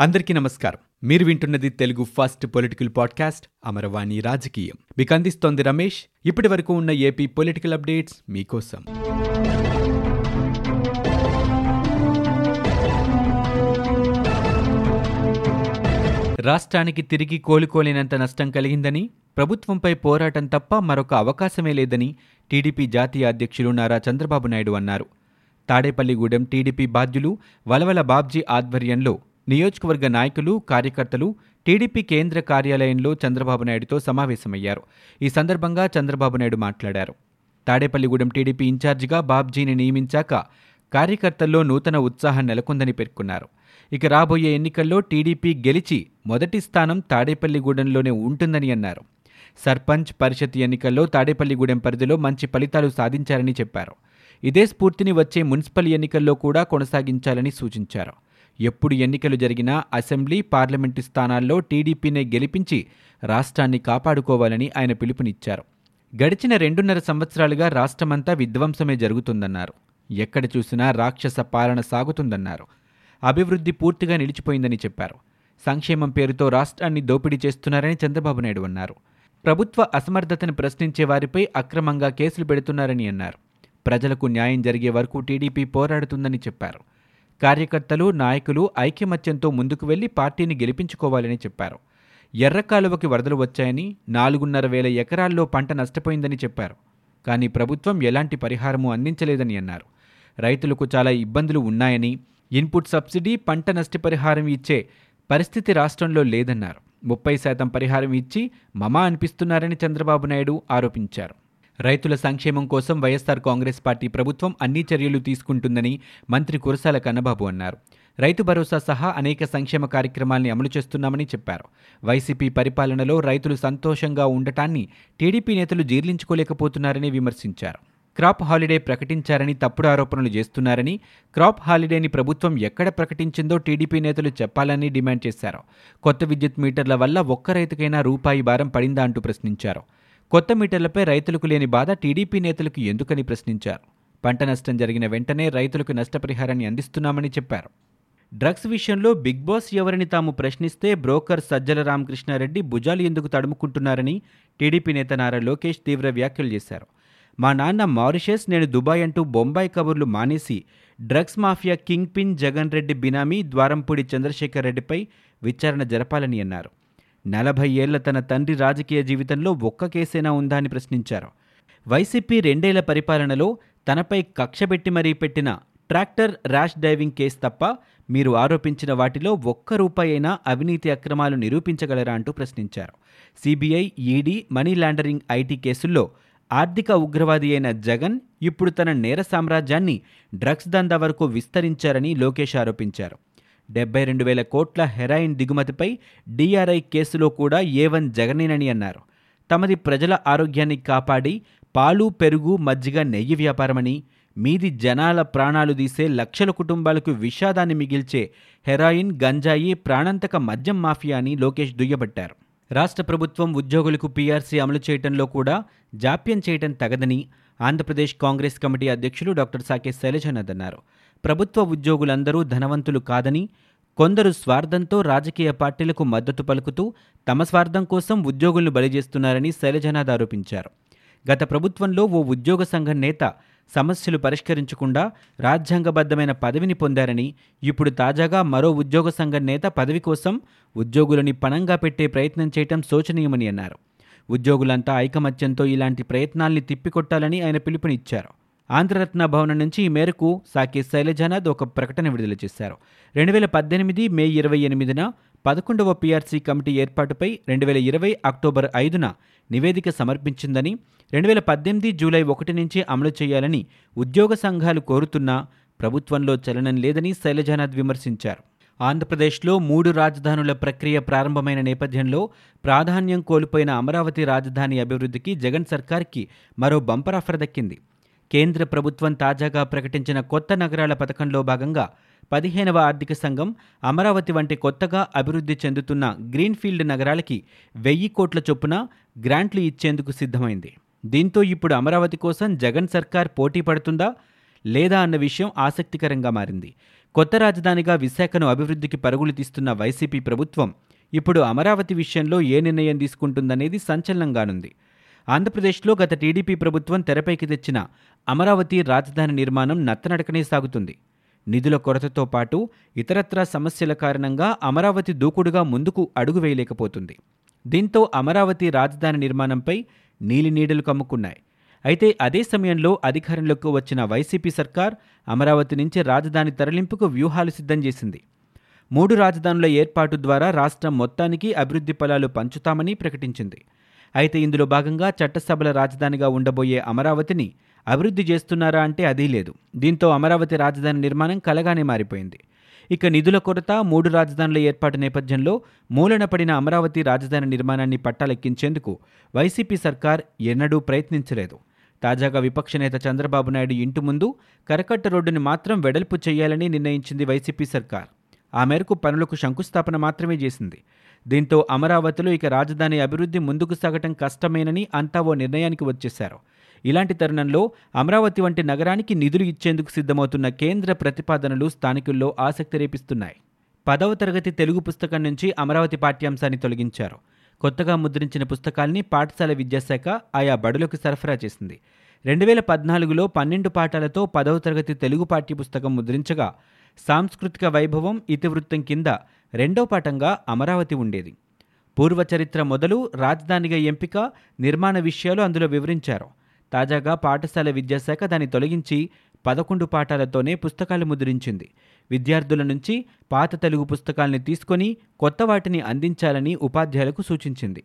అందరికీ నమస్కారం. మీరు వింటున్నది Telugu first political podcast Amaravani Rajakeeyam. మీకు అందిస్తోంది రమేష్. ఇప్పటి వరకు ఉన్న ఏపీ పొలిటికల్ అప్డేట్స్ మీకోసం. రాష్ట్రానికి తిరిగి కోలుకోలేనంత నష్టం కలిగిందని ప్రభుత్వంపై పోరాటం తప్ప మరొక అవకాశమే లేదని టీడీపీ జాతీయ అధ్యక్షులు నారా చంద్రబాబు నాయుడు అన్నారు. తాడేపల్లిగూడెం టీడీపీ బాధ్యులు వలవల బాబ్జీ ఆధ్వర్యంలో నియోజకవర్గ నాయకులు కార్యకర్తలు టీడీపీ కేంద్ర కార్యాలయంలో చంద్రబాబు నాయుడుతో సమావేశమయ్యారు. ఈ సందర్భంగా చంద్రబాబు నాయుడు మాట్లాడారు. తాడేపల్లిగూడెం టీడీపీ ఇన్ఛార్జిగా బాబ్జీని నియమించాక కార్యకర్తల్లో నూతన ఉత్సాహం నెలకొందని పేర్కొన్నారు. ఇక రాబోయే ఎన్నికల్లో టీడీపీ గెలిచి మొదటి స్థానం తాడేపల్లిగూడెంలోనే ఉంటుందని అన్నారు. సర్పంచ్ పరిషత్ ఎన్నికల్లో తాడేపల్లిగూడెం పరిధిలో మంచి ఫలితాలు సాధించారని చెప్పారు. ఇదే స్ఫూర్తిని వచ్చే మున్సిపల్ ఎన్నికల్లో కూడా కొనసాగించాలని సూచించారు. ఎప్పుడు ఎన్నికలు జరిగినా అసెంబ్లీ పార్లమెంటు స్థానాల్లో టీడీపీనే గెలిపించి రాష్ట్రాన్ని కాపాడుకోవాలని ఆయన పిలుపునిచ్చారు. గడిచిన రెండున్నర సంవత్సరాలుగా రాష్ట్రమంతా విధ్వంసమే జరుగుతుందన్నారు. ఎక్కడ చూసినా రాక్షస పాలన సాగుతుందన్నారు. అభివృద్ధి పూర్తిగా నిలిచిపోయిందని చెప్పారు. సంక్షేమం పేరుతో రాష్ట్రాన్ని దోపిడీ చేస్తున్నారని చంద్రబాబు నాయుడు అన్నారు. ప్రభుత్వ అసమర్థతను ప్రశ్నించే వారిపై అక్రమంగా కేసులు పెడుతున్నారని అన్నారు. ప్రజలకు న్యాయం జరిగే వరకు టీడీపీ పోరాడుతుందని చెప్పారు. కార్యకర్తలు నాయకులు ఐక్యమత్యంతో ముందుకు వెళ్ళి పార్టీని గెలిపించుకోవాలని చెప్పారు. ఎర్రకాలువకి వరదలు వచ్చాయని నాలుగున్నర వేల ఎకరాల్లో పంట నష్టపోయిందని చెప్పారు. కానీ ప్రభుత్వం ఎలాంటి పరిహారము అందించలేదని అన్నారు. రైతులకు చాలా ఇబ్బందులు ఉన్నాయని ఇన్పుట్ సబ్సిడీ పంట నష్టపరిహారం ఇచ్చే పరిస్థితి రాష్ట్రంలో లేదన్నారు. ముప్పై శాతం పరిహారం ఇచ్చి మమా అనిపిస్తున్నారని చంద్రబాబు నాయుడు ఆరోపించారు. రైతుల సంక్షేమం కోసం వైఎస్సార్ కాంగ్రెస్ పార్టీ ప్రభుత్వం అన్ని చర్యలు తీసుకుంటుందని మంత్రి కురసాల కన్నబాబు అన్నారు. రైతు భరోసా సహా అనేక సంక్షేమ కార్యక్రమాల్ని అమలు చేస్తున్నామని చెప్పారు. వైసీపీ పరిపాలనలో రైతులు సంతోషంగా ఉండటాన్ని టీడీపీ నేతలు జీర్ణించుకోలేకపోతున్నారని విమర్శించారు. క్రాప్ హాలిడే ప్రకటించారని తప్పుడు ఆరోపణలు చేస్తున్నారని క్రాప్ హాలిడేని ప్రభుత్వం ఎక్కడ ప్రకటించిందో టీడీపీ నేతలు చెప్పాలని డిమాండ్ చేశారు. కొత్త విద్యుత్ మీటర్ల వల్ల ఒక్క రైతుకైనా రూపాయి భారం పడిందా అంటూ ప్రశ్నించారు. కొత్త మీటర్లపై రైతులకు లేని బాధ టీడీపీ నేతలకు ఎందుకని ప్రశ్నించారు. పంట నష్టం జరిగిన వెంటనే రైతులకు నష్టపరిహారాన్ని అందిస్తున్నామని చెప్పారు. డ్రగ్స్ విషయంలో బిగ్ బాస్ ఎవరిని తాము ప్రశ్నిస్తే బ్రోకర్ సజ్జల రామకృష్ణారెడ్డి భుజాలు ఎందుకు తడుముకుంటున్నారని టీడీపీ నేత నారా లోకేష్ తీవ్ర వ్యాఖ్యలు చేశారు. మా నాన్న మారిషస్ నేను దుబాయ్ అంటూ బొంబాయి కబుర్లు మానేసి drugs mafia kingpin Jagan Reddy బినామీ ద్వారంపూడి చంద్రశేఖర్ రెడ్డిపై విచారణ జరపాలని అన్నారు. నలభై ఏళ్ళ తన తండ్రి రాజకీయ జీవితంలో ఒక్క కేసైనా ఉందా అని ప్రశ్నించారు. వైసీపీ రెండేళ్ళ పరిపాలనలో తనపై కక్షబెట్టి మరీ పెట్టిన ట్రాక్టర్ ర్యాష్ డ్రైవింగ్ కేసు తప్ప మీరు ఆరోపించిన వాటిలో ఒక్క రూపాయి అయినా అవినీతి అక్రమాలు నిరూపించగలరా అంటూ ప్రశ్నించారు. CBI ED money laundering IT కేసుల్లో ఆర్థిక ఉగ్రవాది అయిన జగన్ ఇప్పుడు తన నేర సామ్రాజ్యాన్ని డ్రగ్స్ దందా వరకు విస్తరించారని లోకేష్ ఆరోపించారు. డెబ్బై రెండు వేల కోట్ల హెరాయిన్ దిగుమతిపై డీఆర్ఐ కేసులో కూడా ఏ వన్ జగనేనని అన్నారు. తమది ప్రజల ఆరోగ్యాన్ని కాపాడి పాలు పెరుగు మజ్జిగ నెయ్యి వ్యాపారమని మీది జనాల ప్రాణాలు తీసే లక్షల కుటుంబాలకు విషాదాన్ని మిగిల్చే హెరాయిన్ గంజాయి ప్రాణాంతక మద్యం మాఫియా అని లోకేష్ దుయ్యబట్టారు. రాష్ట్ర ప్రభుత్వం ఉద్యోగులకు పీఆర్సీ అమలు చేయడంలో కూడా జాప్యం చేయడం తగదని ఆంధ్రప్రదేశ్ కాంగ్రెస్ కమిటీ అధ్యక్షులు డాక్టర్ సాకే శైలజనాథ్ అన్నారు. ప్రభుత్వ ఉద్యోగులందరూ ధనవంతులు కాదని కొందరు స్వార్థంతో రాజకీయ పార్టీలకు మద్దతు పలుకుతూ తమ స్వార్థం కోసం ఉద్యోగులను బలి చేస్తున్నారని శైలజనాథ్ ఆరోపించారు. గత ప్రభుత్వంలో ఓ ఉద్యోగ సంఘం నేత సమస్యలు పరిష్కరించకుండా రాజ్యాంగబద్ధమైన పదవిని పొందారని ఇప్పుడు తాజాగా మరో ఉద్యోగ సంఘం నేత పదవి కోసం ఉద్యోగులని పణంగా పెట్టే ప్రయత్నం చేయటం శోచనీయమని అన్నారు. ఉద్యోగులంతా ఐకమత్యంతో ఇలాంటి ప్రయత్నాల్ని తిప్పికొట్టాలని ఆయన పిలుపునిచ్చారు. ఆంధ్రరత్న భవనం నుంచి ఈ మేరకు సాకే శైలజానాథ్ ఒక ప్రకటన విడుదల చేశారు. రెండు వేల పద్దెనిమిది మే ఇరవై ఎనిమిదిన పదకొండవ పీఆర్సీ కమిటీ ఏర్పాటుపై రెండు వేల ఇరవై అక్టోబర్ ఐదున నివేదిక సమర్పించిందని రెండు వేల పద్దెనిమిది జూలై ఒకటి నుంచి అమలు చేయాలని ఉద్యోగ సంఘాలు కోరుతున్నా ప్రభుత్వంలో చలనం లేదని శైలజానాథ్ విమర్శించారు. ఆంధ్రప్రదేశ్లో మూడు రాజధానుల ప్రక్రియ ప్రారంభమైన నేపథ్యంలో ప్రాధాన్యం కోల్పోయిన అమరావతి రాజధాని అభివృద్ధికి జగన్ సర్కార్కి మరో బంపర్ ఆఫర్ దక్కింది. కేంద్ర ప్రభుత్వం తాజాగా ప్రకటించిన కొత్త నగరాల పథకంలో భాగంగా పదిహేనవ ఆర్థిక సంఘం అమరావతి వంటి కొత్తగా అభివృద్ధి చెందుతున్న గ్రీన్ఫీల్డ్ నగరాలకి వెయ్యి కోట్ల చొప్పున గ్రాంట్లు ఇచ్చేందుకు సిద్ధమైంది. దీంతో ఇప్పుడు అమరావతి కోసం జగన్ సర్కార్ పోటీ పడుతుందా లేదా అన్న విషయం ఆసక్తికరంగా మారింది. కొత్త రాజధానిగా విశాఖను అభివృద్ధికి పరుగులు తీస్తున్న వైసీపీ ప్రభుత్వం ఇప్పుడు అమరావతి విషయంలో ఏ నిర్ణయం తీసుకుంటుందనేది సంచలనంగానుంది. ఆంధ్రప్రదేశ్లో గత టీడీపీ ప్రభుత్వం తెరపైకి తెచ్చిన అమరావతి రాజధాని నిర్మాణం నత్తనడకనే సాగుతుంది. నిధుల కొరతతో పాటు ఇతరత్రా సమస్యల కారణంగా అమరావతి దూకుడుగా ముందుకు అడుగు వేయలేకపోతుంది. దీంతో అమరావతి రాజధాని నిర్మాణంపై నీలినీడలు కమ్ముకున్నాయి. అయితే అదే సమయంలో అధికారంలోకి వచ్చిన వైసీపీ సర్కార్ అమరావతి నుంచి రాజధాని తరలింపుకు వ్యూహాలు సిద్ధం చేసింది. మూడు రాజధానుల ఏర్పాటు ద్వారా రాష్ట్రం మొత్తానికి అభివృద్ధి ఫలాలు పంచుతామని ప్రకటించింది. అయితే ఇందులో భాగంగా చట్టసభల రాజధానిగా ఉండబోయే అమరావతిని అభివృద్ధి చేస్తున్నారా అంటే అదీ లేదు. దీంతో అమరావతి రాజధాని నిర్మాణం కలగానే మారిపోయింది. ఇక నిధుల కొరత మూడు రాజధానుల ఏర్పాటు నేపథ్యంలో మూలన పడిన అమరావతి రాజధాని నిర్మాణాన్ని పట్టాలెక్కించేందుకు వైసీపీ సర్కార్ ఎన్నడూ ప్రయత్నించలేదు. తాజాగా విపక్ష నేత చంద్రబాబు నాయుడు ఇంటి ముందు కరకట్ట రోడ్డుని మాత్రం వెడల్పు చేయాలని నిర్ణయించింది వైసీపీ సర్కార్. ఆ మేరకు పనులకు శంకుస్థాపన మాత్రమే చేసింది. దీంతో అమరావతిలో ఇక రాజధాని అభివృద్ధి ముందుకు సాగటం కష్టమేనని అంతా ఓ నిర్ణయానికి వచ్చేశారు. ఇలాంటి తరుణంలో అమరావతి వంటి నగరానికి నిధులు ఇచ్చేందుకు సిద్ధమవుతున్న కేంద్ర ప్రతిపాదనలు స్థానికుల్లో ఆసక్తి రేపిస్తున్నాయి. పదవ తరగతి తెలుగు పుస్తకం నుంచి అమరావతి పాఠ్యాంశాన్ని తొలగించారు. కొత్తగా ముద్రించిన పుస్తకాల్ని పాఠశాల విద్యాశాఖ ఆయా బడులకు సరఫరా చేసింది. రెండు వేల పద్నాలుగులో పన్నెండు పాఠాలతో పదవ తరగతి తెలుగు పాఠ్యపుస్తకం ముద్రించగా సాంస్కృతిక వైభవం ఇతివృత్తం కింద రెండో పాఠంగా అమరావతి ఉండేది. పూర్వచరిత్ర మొదలు రాజధానిగా ఎంపిక నిర్మాణ విషయాలు అందులో వివరించారు. తాజాగా పాఠశాల విద్యాశాఖ దాన్ని తొలగించి పదకొండు పాఠాలతోనే పుస్తకాలు ముద్రించింది. విద్యార్థుల నుంచి పాత తెలుగు పుస్తకాల్ని తీసుకొని కొత్త వాటిని అందించాలని ఉపాధ్యాయులకు సూచించింది.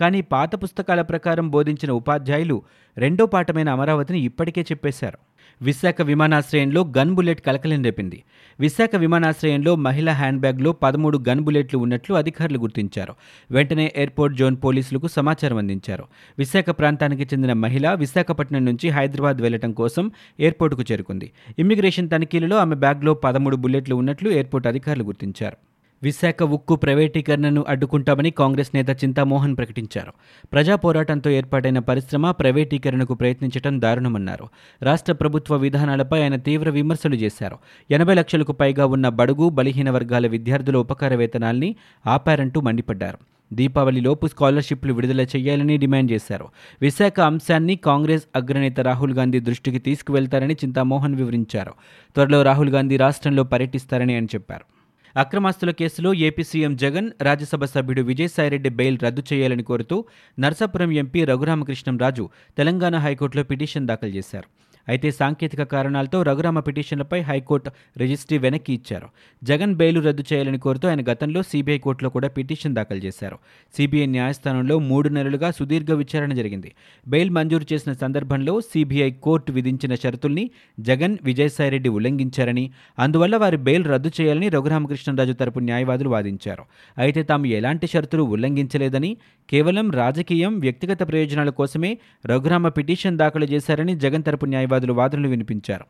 కానీ పాత పుస్తకాల ప్రకారం బోధించిన ఉపాధ్యాయులు రెండో పాఠమైన అమరావతిని ఇప్పటికే చెప్పేశారు. విశాఖ విమానాశ్రయంలో గన్ బుల్లెట్ కలకలం రేపింది. విశాఖ విమానాశ్రయంలో మహిళా హ్యాండ్ బ్యాగ్లో పదమూడు గన్ బుల్లెట్లు ఉన్నట్లు అధికారులు గుర్తించారు. వెంటనే ఎయిర్పోర్ట్ జోన్ పోలీసులకు సమాచారం అందించారు. విశాఖ ప్రాంతానికి చెందిన మహిళ విశాఖపట్నం నుంచి హైదరాబాద్ వెళ్ళడం కోసం ఎయిర్పోర్టుకు చేరుకుంది. ఇమ్మిగ్రేషన్ తనిఖీలలో ఆమె బ్యాగ్లో పదమూడు బుల్లెట్లు ఉన్నట్లు ఎయిర్పోర్ట్ అధికారులు గుర్తించారు. విశాఖ ఉక్కు ప్రైవేటీకరణను అడ్డుకుంటామని కాంగ్రెస్ నేత చింతామోహన్ ప్రకటించారు. ప్రజా పోరాటంతో ఏర్పాటైన పరిశ్రమ ప్రైవేటీకరణకు ప్రయత్నించడం దారుణమన్నారు. రాష్ట్ర ప్రభుత్వ విధానాలపై ఆయన తీవ్ర విమర్శలు చేశారు. ఎనభై లక్షలకు పైగా ఉన్న బడుగు బలహీన వర్గాల విద్యార్థుల ఉపకార వేతనాల్ని ఆపారంటూ మండిపడ్డారు. దీపావళిలోపు స్కాలర్షిప్లు విడుదల చేయాలని డిమాండ్ చేశారు. విశాఖ అంశాన్ని కాంగ్రెస్ అగ్రనేత రాహుల్ గాంధీ దృష్టికి తీసుకువెళ్తారని చింతామోహన్ వివరించారు. త్వరలో రాహుల్ గాంధీ రాష్ట్రంలో పర్యటిస్తారని ఆయన చెప్పారు. అక్రమాస్తుల కేసులో ఏపీ సీఎం జగన్ రాజ్యసభ సభ్యుడు విజయసాయిరెడ్డి బెయిల్ రద్దు చేయాలని కోరుతూ నర్సాపురం ఎంపీ రఘురామకృష్ణం రాజు తెలంగాణ హైకోర్టులో పిటిషన్ దాఖలు చేశారు. అయితే సాంకేతిక కారణాలతో రఘురామ పిటిషన్లపై హైకోర్టు రిజిస్ట్రీ వెనక్కి ఇచ్చారు. జగన్ బెయిల్ రద్దు చేయాలని కోరుతూ ఆయన గతంలో సీబీఐ కోర్టులో కూడా పిటిషన్ దాఖలు చేశారు. సీబీఐ న్యాయస్థానంలో మూడు నెలలుగా సుదీర్ఘ విచారణ జరిగింది. బెయిల్ మంజూరు చేసిన సందర్భంలో సీబీఐ కోర్టు విధించిన షరతుల్ని జగన్ విజయసాయిరెడ్డి ఉల్లంఘించారని అందువల్ల వారి బెయిల్ రద్దు చేయాలని రఘురామకృష్ణరాజు తరపు న్యాయవాదులు వాదించారు. అయితే తాము ఎలాంటి షరతులు ఉల్లంఘించలేదని కేవలం రాజకీయం వ్యక్తిగత ప్రయోజనాల కోసమే రఘురామ పిటిషన్ దాఖలు చేశారని జగన్ తరపు న్యాయవాదులు వాదనలు వినిపించారు.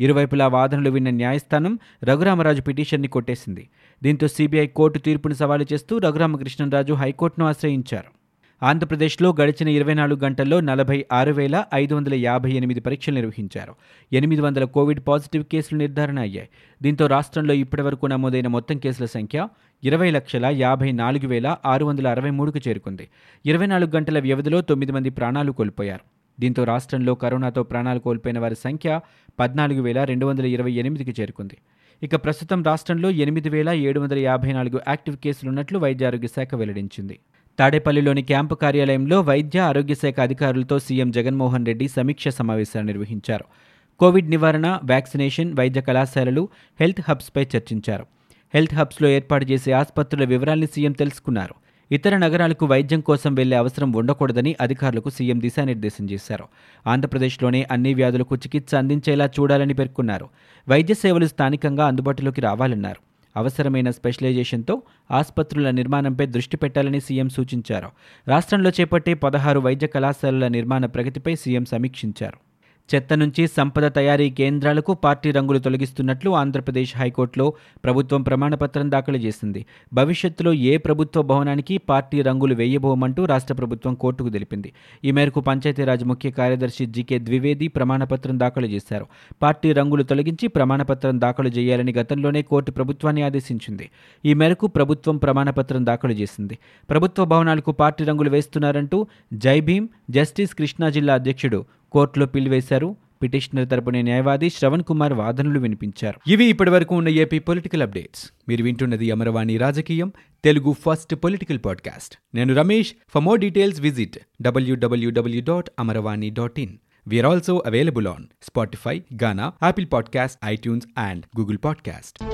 ఇరువైపులా వాదనలు విన్న న్యాయస్థానం రఘురామరాజు పిటిషన్ని కొట్టేసింది. దీంతో సీబీఐ కోర్టు తీర్పును సవాలు చేస్తూ రఘురామకృష్ణరాజు హైకోర్టును ఆశ్రయించారు. ఆంధ్రప్రదేశ్లో గడిచిన ఇరవై నాలుగు గంటల్లో నలభై ఆరు వేల ఐదు వందల యాభై ఎనిమిది పరీక్షలు నిర్వహించారు. ఎనిమిది వందల కోవిడ్ పాజిటివ్ కేసులు నిర్ధారణ అయ్యాయి. దీంతో రాష్ట్రంలో ఇప్పటివరకు నమోదైన మొత్తం కేసుల సంఖ్య ఇరవై లక్షల యాభై నాలుగు వేల ఆరు వందల అరవై మూడుకు చేరుకుంది. ఇరవై నాలుగు గంటల వ్యవధిలో తొమ్మిది మంది ప్రాణాలు కోల్పోయారు. దీంతో రాష్ట్రంలో కరోనాతో ప్రాణాలు కోల్పోయిన వారి సంఖ్య పద్నాలుగు వేల రెండు వందల ఇరవై ఎనిమిదికి చేరుకుంది. ఇక ప్రస్తుతం రాష్ట్రంలో ఎనిమిది వేల ఏడు వందల యాభై నాలుగు యాక్టివ్ కేసులున్నట్లు వైద్య ఆరోగ్య శాఖ వెల్లడించింది. తాడేపల్లిలోని క్యాంపు కార్యాలయంలో వైద్య ఆరోగ్య శాఖ అధికారులతో సీఎం జగన్మోహన్ రెడ్డి సమీక్ష సమావేశాలు నిర్వహించారు. కోవిడ్ నివారణ వ్యాక్సినేషన్ వైద్య కళాశాలలు హెల్త్ హబ్స్పై చర్చించారు. హెల్త్ హబ్స్లో ఏర్పాటు చేసే ఆసుపత్రుల వివరాల్ని సీఎం తెలుసుకున్నారు. ఇతర నగరాలకు వైద్యం కోసం వెళ్ళే అవసరం ఉండకూడదని అధికారులకు సీఎం దిశానిర్దేశం చేశారు. ఆంధ్రప్రదేశ్లోనే అన్ని వ్యాధులకు చికిత్స అందించేలా చూడాలని పేర్కొన్నారు. వైద్య సేవలు స్థానికంగా అందుబాటులోకి రావాలన్నారు. అవసరమైన స్పెషలైజేషన్తో ఆసుపత్రుల నిర్మాణంపై దృష్టి పెట్టాలని సీఎం సూచించారు. రాష్ట్రంలో చేపట్టే పదహారు వైద్య కళాశాలల నిర్మాణ ప్రగతిపై సీఎం సమీక్షించారు. చెత్త నుంచి సంపద తయారీ కేంద్రాలకు పార్టీ రంగులు తొలగిస్తున్నట్లు ఆంధ్రప్రదేశ్ హైకోర్టులో ప్రభుత్వం ప్రమాణపత్రం దాఖలు చేసింది. భవిష్యత్తులో ఏ ప్రభుత్వ భవనానికి పార్టీ రంగులు వేయబోమంటూ రాష్ట్ర ప్రభుత్వం కోర్టుకు తెలిపింది. ఈ మేరకు పంచాయతీరాజ్ ముఖ్య కార్యదర్శి జీకే ద్వివేది ప్రమాణపత్రం దాఖలు చేశారు. పార్టీ రంగులు తొలగించి ప్రమాణపత్రం దాఖలు చేయాలని గతంలోనే కోర్టు ప్రభుత్వాన్ని ఆదేశించింది. ఈ మేరకు ప్రభుత్వం ప్రమాణపత్రం దాఖలు చేసింది. ప్రభుత్వ భవనాలకు పార్టీ రంగులు వేస్తున్నారంటూ జై భీమ్ జస్టిస్ కృష్ణా జిల్లా అధ్యక్షుడు కోర్టులో పిలివేశారు పిటిషనర్ తరపున న్యాయవాది శ్రవణ్ కుమార్ వాదనలు వినిపించారు. ఇవి ఇప్పటివరకు ఉన్న ఏపీ పొలిటికల్ అప్డేట్స్. మీరు వింటున్నది అమరవాణి రాజకీయం తెలుగు ఫస్ట్ పొలిటికల్ పాడ్కాస్ట్. నేను Ramesh. For more details visit WWW dot Amaravani dot in. We are also available on Spotify Gaana Apple podcast iTunes and Google podcast